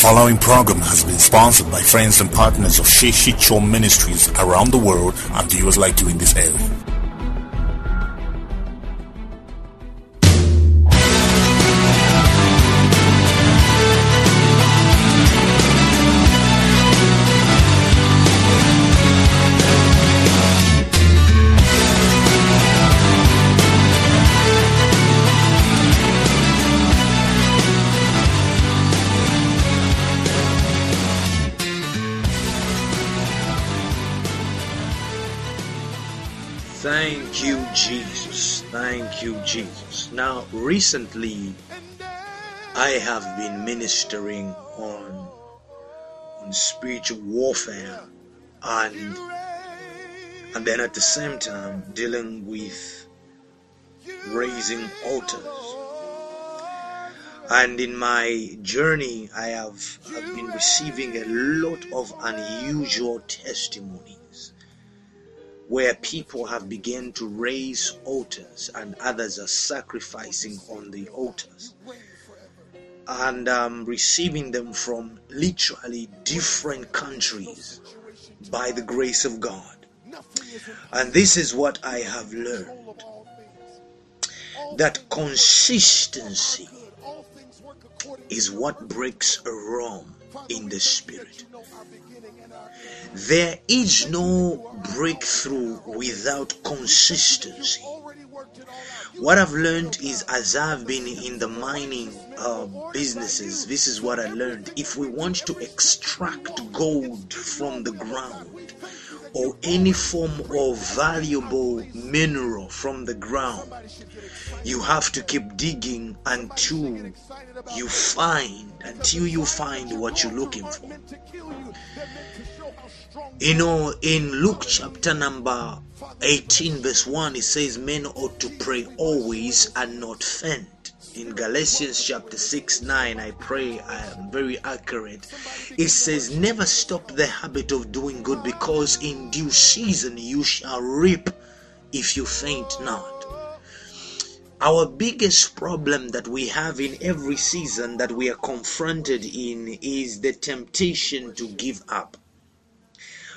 following program has been sponsored by friends and partners of Sheyshey Cho Ministries around the world and viewers like you in this area. Thank you, Jesus. Thank you, Jesus. Now, recently, I have been ministering on on spiritual warfare and and then at the same time dealing with raising altars. And in my journey, I have, have been receiving a lot of unusual testimonies where people have begun to raise altars and others are sacrificing on the altars and um, receiving them from literally different countries by the grace of God. And this is what I have learned that consistency is what breaks a realm in the spirit. There is no breakthrough without consistency. What I've learned is as I've been in the mining uh, businesses, this is what I learned. If we want to extract gold from the ground or any form of valuable mineral from the ground, you have to keep digging until you find until you find what you're looking for. You know, in Luke chapter number 18, verse 1, it says, Men ought to pray always and not faint. In Galatians chapter 6, 9, I pray I am very accurate. It says, Never stop the habit of doing good because in due season you shall reap if you faint not. Our biggest problem that we have in every season that we are confronted in is the temptation to give up.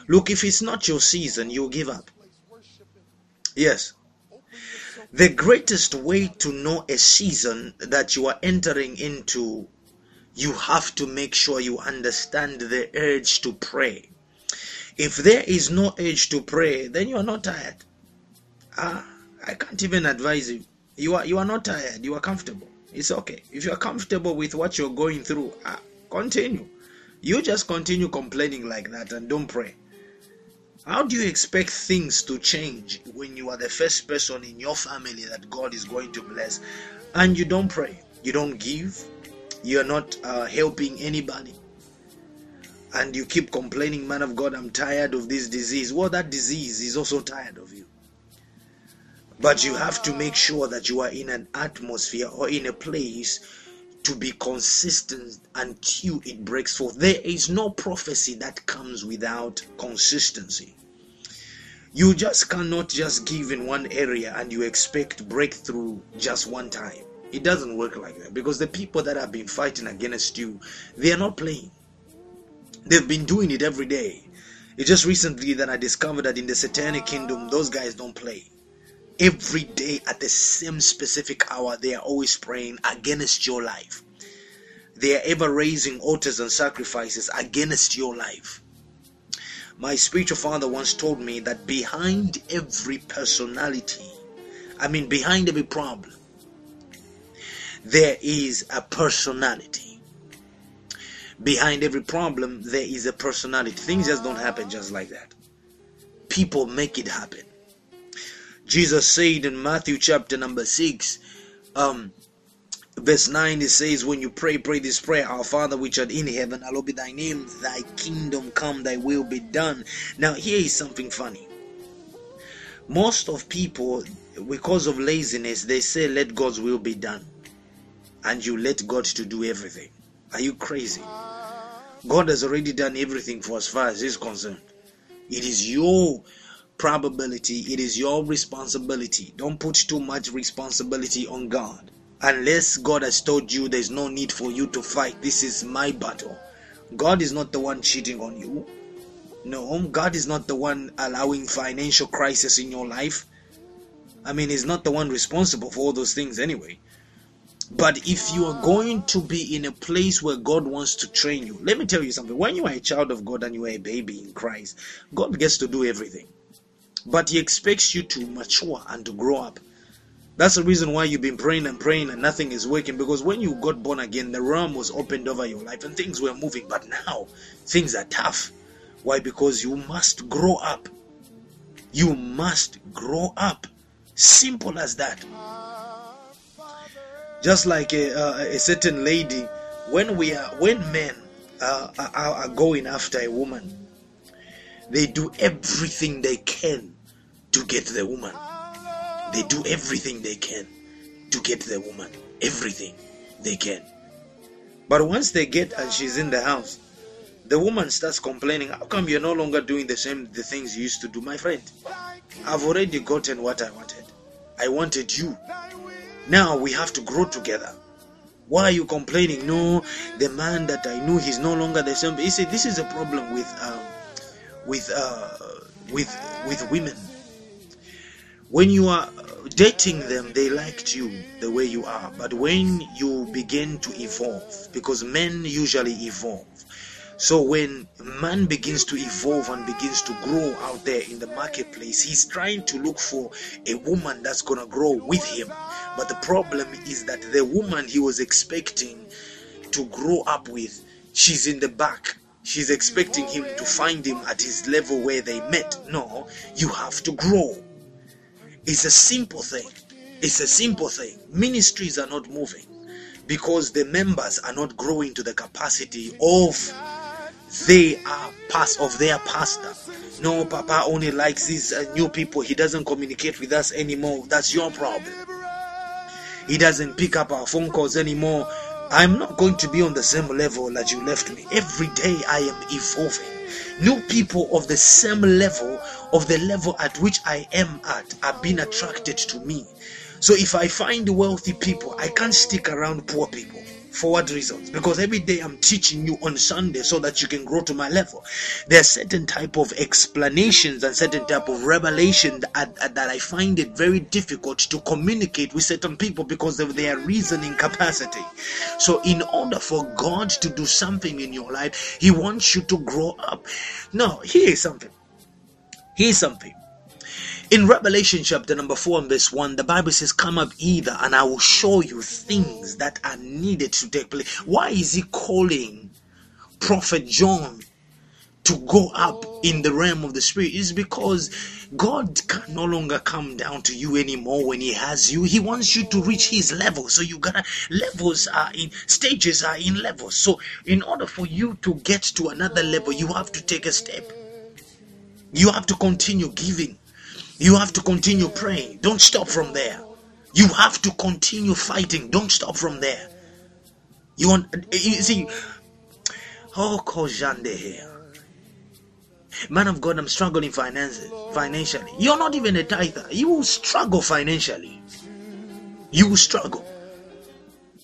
Look, if it's not your season, you'll give up. Yes. The greatest way to know a season that you are entering into, you have to make sure you understand the urge to pray. If there is no urge to pray, then you are not tired. Ah, I can't even advise you. You are you are not tired. You are comfortable. It's okay. If you are comfortable with what you're going through, ah, continue. You just continue complaining like that and don't pray. How do you expect things to change when you are the first person in your family that God is going to bless and you don't pray? You don't give, you're not uh, helping anybody, and you keep complaining, Man of God, I'm tired of this disease. Well, that disease is also tired of you. But you have to make sure that you are in an atmosphere or in a place to be consistent until it breaks forth. There is no prophecy that comes without consistency. You just cannot just give in one area and you expect breakthrough just one time. It doesn't work like that because the people that have been fighting against you, they are not playing. They've been doing it every day. It's just recently that I discovered that in the satanic kingdom, those guys don't play every day at the same specific hour they are always praying against your life. They are ever raising altars and sacrifices against your life. My spiritual father once told me that behind every personality i mean behind every problem there is a personality. Behind every problem there is a personality. Things just don't happen just like that. People make it happen Jesus said in Matthew chapter number 6, um, verse 9, it says, When you pray, pray this prayer, Our Father which art in heaven, hallowed be thy name, thy kingdom come, thy will be done. Now, here is something funny. Most of people, because of laziness, they say, Let God's will be done. And you let God to do everything. Are you crazy? God has already done everything for as far as He's concerned. It is your probability, it is your responsibility. Don't put too much responsibility on God. Unless God has told you there's no need for you to fight, this is my battle. God is not the one cheating on you. No, God is not the one allowing financial crisis in your life. I mean, He's not the one responsible for all those things anyway. But if you are going to be in a place where God wants to train you, let me tell you something. When you are a child of God and you are a baby in Christ, God gets to do everything. But He expects you to mature and to grow up. That's the reason why you've been praying and praying and nothing is working because when you got born again, the realm was opened over your life and things were moving. But now things are tough. Why? Because you must grow up. You must grow up. Simple as that. Just like a, a certain lady, when we are, when men are, are going after a woman, they do everything they can to get the woman. They do everything they can to get the woman. Everything they can. But once they get and she's in the house, the woman starts complaining, How come you're no longer doing the same the things you used to do? My friend, I've already gotten what I wanted. I wanted you. Now we have to grow together. Why are you complaining? No, the man that I knew he's no longer the same. You see, this is a problem with um, with uh, with with women. When you are dating them, they liked you the way you are. But when you begin to evolve, because men usually evolve, so when man begins to evolve and begins to grow out there in the marketplace, he's trying to look for a woman that's gonna grow with him. But the problem is that the woman he was expecting to grow up with, she's in the back. She's expecting him to find him at his level where they met. No, you have to grow. It's a simple thing. It's a simple thing. Ministries are not moving because the members are not growing to the capacity of they are past of their pastor. No, Papa only likes these uh, new people. He doesn't communicate with us anymore. That's your problem. He doesn't pick up our phone calls anymore. I'm not going to be on the same level that you left me. Every day I am evolving. New people of the same level, of the level at which I am at, are being attracted to me. So if I find wealthy people, I can't stick around poor people for what reasons because every day i'm teaching you on sunday so that you can grow to my level. There are certain type of explanations and certain type of revelation that, that i find it very difficult to communicate with certain people because of their reasoning capacity. So in order for god to do something in your life he wants you to grow up. Now here's something. Here's something in Revelation chapter number 4 and verse 1, the Bible says, Come up either, and I will show you things that are needed to take place. Why is he calling Prophet John to go up in the realm of the spirit? Is because God can no longer come down to you anymore when He has you. He wants you to reach His level. So you gotta levels are in stages are in levels. So in order for you to get to another level, you have to take a step. You have to continue giving. You have to continue praying. Don't stop from there. You have to continue fighting. Don't stop from there. You want you see Oh Kojande here. Man of God, I'm struggling finances financially. You're not even a tither. You will struggle financially. You will struggle.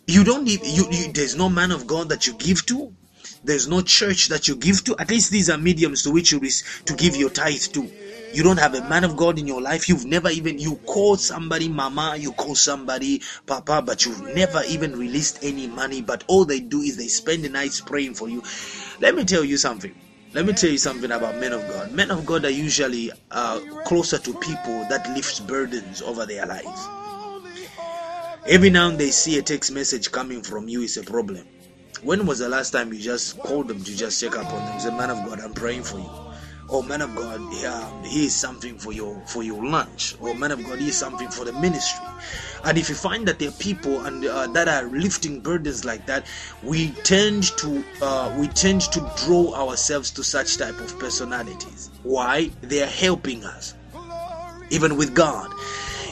You don't need you, you there's no man of God that you give to. There's no church that you give to. At least these are mediums to which you to give your tithe to you don't have a man of God in your life. You've never even, you call somebody mama, you call somebody papa, but you've never even released any money. But all they do is they spend the nights praying for you. Let me tell you something. Let me tell you something about men of God. Men of God are usually uh, closer to people that lift burdens over their lives. Every now and they see a text message coming from you is a problem. When was the last time you just called them to just check up on them? Say, man of God, I'm praying for you. Oh man of god yeah, he is something for your for your lunch. Or man of god he is something for the ministry. And if you find that there are people and uh, that are lifting burdens like that we tend to uh, we tend to draw ourselves to such type of personalities. Why? They are helping us. Even with god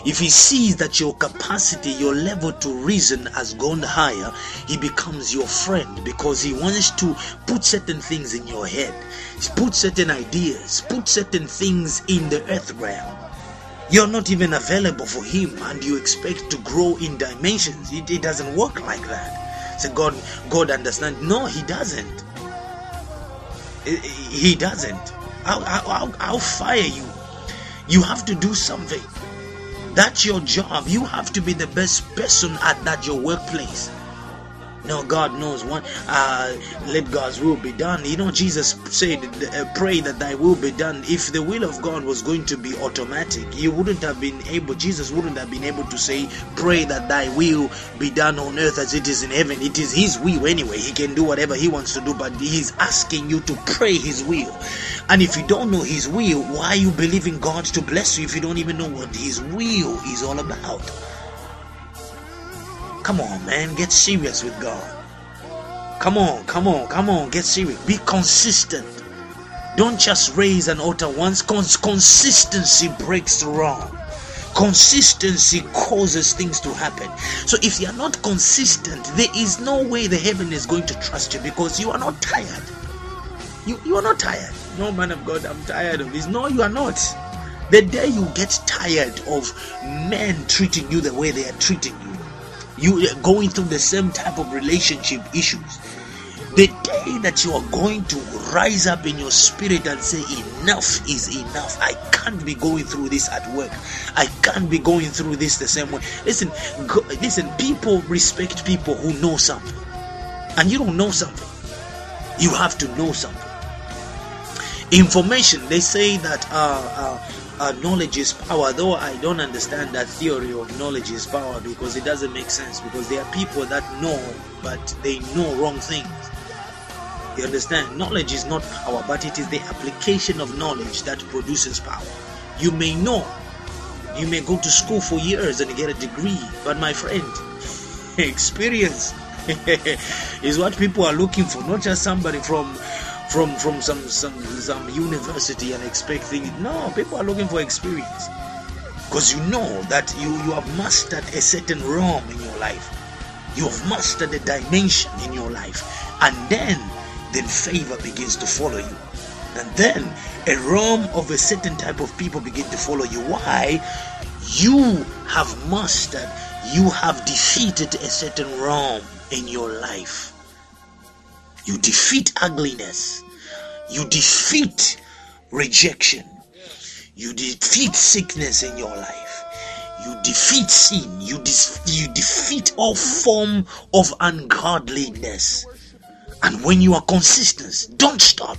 if he sees that your capacity, your level to reason has gone higher, he becomes your friend because he wants to put certain things in your head, put certain ideas, put certain things in the earth realm. You're not even available for him and you expect to grow in dimensions. It, it doesn't work like that. So God God understands. No, he doesn't. He doesn't. I'll, I'll, I'll fire you. You have to do something. That's your job. You have to be the best person at that your workplace. No, God knows what. Uh, let God's will be done. You know, Jesus said, uh, "Pray that Thy will be done." If the will of God was going to be automatic, you wouldn't have been able. Jesus wouldn't have been able to say, "Pray that Thy will be done on earth as it is in heaven." It is His will anyway. He can do whatever He wants to do, but He's asking you to pray His will. And if you don't know His will, why are you believing God to bless you if you don't even know what His will is all about? Come on, man, get serious with God. Come on, come on, come on, get serious. Be consistent. Don't just raise an altar once. Cons- consistency breaks the wrong. Consistency causes things to happen. So if you are not consistent, there is no way the heaven is going to trust you because you are not tired. You, you are not tired. No, man of God, I'm tired of this. No, you are not. The day you get tired of men treating you the way they are treating you, you are going through the same type of relationship issues. The day that you are going to rise up in your spirit and say, Enough is enough. I can't be going through this at work. I can't be going through this the same way. Listen, go, listen, people respect people who know something. And you don't know something. You have to know something. Information, they say that uh, uh, uh, knowledge is power, though I don't understand that theory of knowledge is power because it doesn't make sense. Because there are people that know, but they know wrong things. You understand? Knowledge is not power, but it is the application of knowledge that produces power. You may know, you may go to school for years and get a degree, but my friend, experience is what people are looking for, not just somebody from from from some some some university and expecting it. no people are looking for experience. Because you know that you you have mastered a certain realm in your life. You have mastered a dimension in your life. And then then favor begins to follow you. And then a realm of a certain type of people begin to follow you. Why? You have mastered you have defeated a certain realm in your life you defeat ugliness. You defeat rejection. You defeat sickness in your life. You defeat sin. You, you defeat all form of ungodliness. And when you are consistent, don't stop.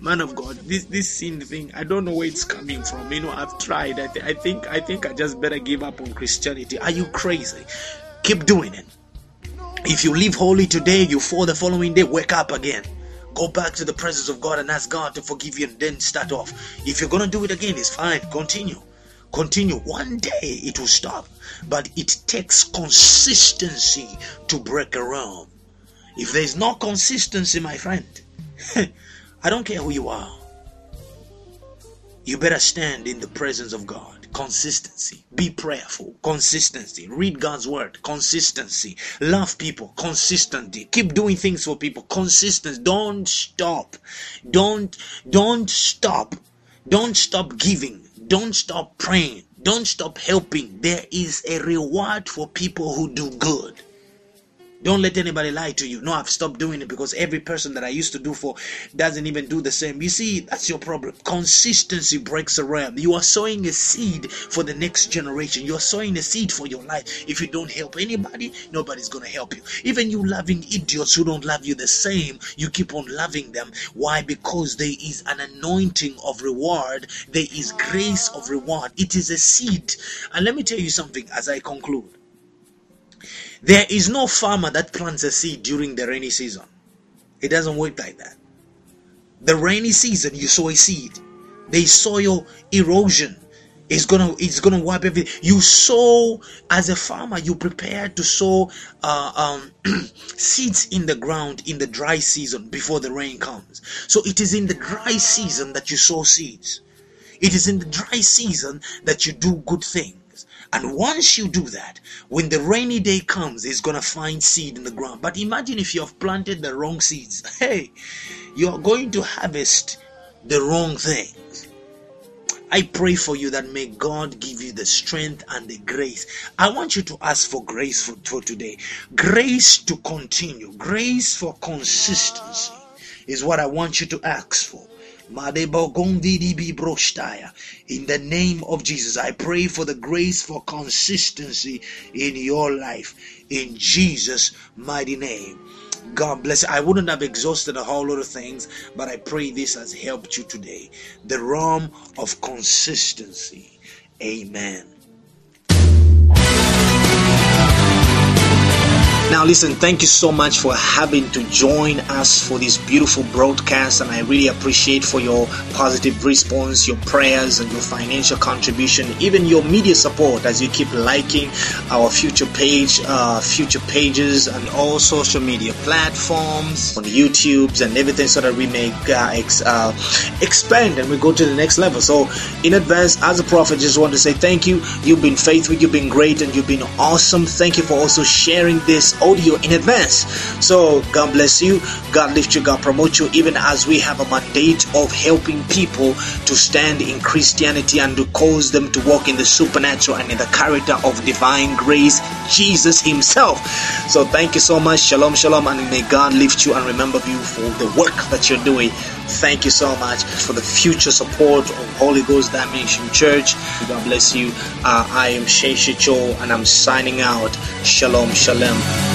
Man of God, this this sin thing, I don't know where it's coming from. You know, I've tried. I, th- I think I think I just better give up on Christianity. Are you crazy? Keep doing it. If you live holy today, you fall the following day, wake up again. Go back to the presence of God and ask God to forgive you and then start off. If you're gonna do it again, it's fine. Continue. Continue. One day it will stop. But it takes consistency to break a realm. If there is no consistency, my friend, I don't care who you are. You better stand in the presence of God consistency. Be prayerful. Consistency. Read god's word. Consistency. Love people consistency keep doing things for people consistency don't stop. Don't don't stop. Don't stop giving. Don't stop praying. Don't stop helping. There is a reward for people who do good don't let anybody lie to you. No, I've stopped doing it because every person that I used to do for doesn't even do the same. You see, that's your problem. Consistency breaks a realm. You are sowing a seed for the next generation. You are sowing a seed for your life. If you don't help anybody, nobody's going to help you. Even you loving idiots who don't love you the same, you keep on loving them. Why? Because there is an anointing of reward, there is grace of reward. It is a seed. And let me tell you something as I conclude. There is no farmer that plants a seed during the rainy season. It doesn't work like that. The rainy season, you sow a seed. The soil erosion is gonna it's gonna wipe everything. You sow as a farmer, you prepare to sow uh, um, seeds in the ground in the dry season before the rain comes. So it is in the dry season that you sow seeds. It is in the dry season that you do good things. And once you do that, when the rainy day comes, it's going to find seed in the ground. But imagine if you have planted the wrong seeds. Hey, you're going to harvest the wrong things. I pray for you that may God give you the strength and the grace. I want you to ask for grace for, for today. Grace to continue. Grace for consistency. is what I want you to ask for. In the name of Jesus, I pray for the grace for consistency in your life. In Jesus' mighty name. God bless you. I wouldn't have exhausted a whole lot of things, but I pray this has helped you today. The realm of consistency. Amen. Now, listen, thank you so much for having to join us for this beautiful broadcast, and I really appreciate for your positive response, your prayers, and your financial contribution, even your media support as you keep liking our future page, uh, future pages, and all social media platforms on YouTube's and everything, so that we may uh, ex- uh, expand and we go to the next level. So, in advance, as a prophet, just want to say thank you. You've been faithful, you've been great, and you've been awesome. Thank you for also sharing this audio in advance. So God bless you, God lift you, God promote you, even as we have a mandate of helping people to stand in Christianity and to cause them to walk in the supernatural and in the character of divine grace, Jesus Himself. So thank you so much. Shalom, shalom, and may God lift you and remember you for the work that you're doing. Thank you so much for the future support of Holy Ghost Dimension Church. God bless you. Uh, I am Shay Cho and I'm signing out. Shalom, shalom.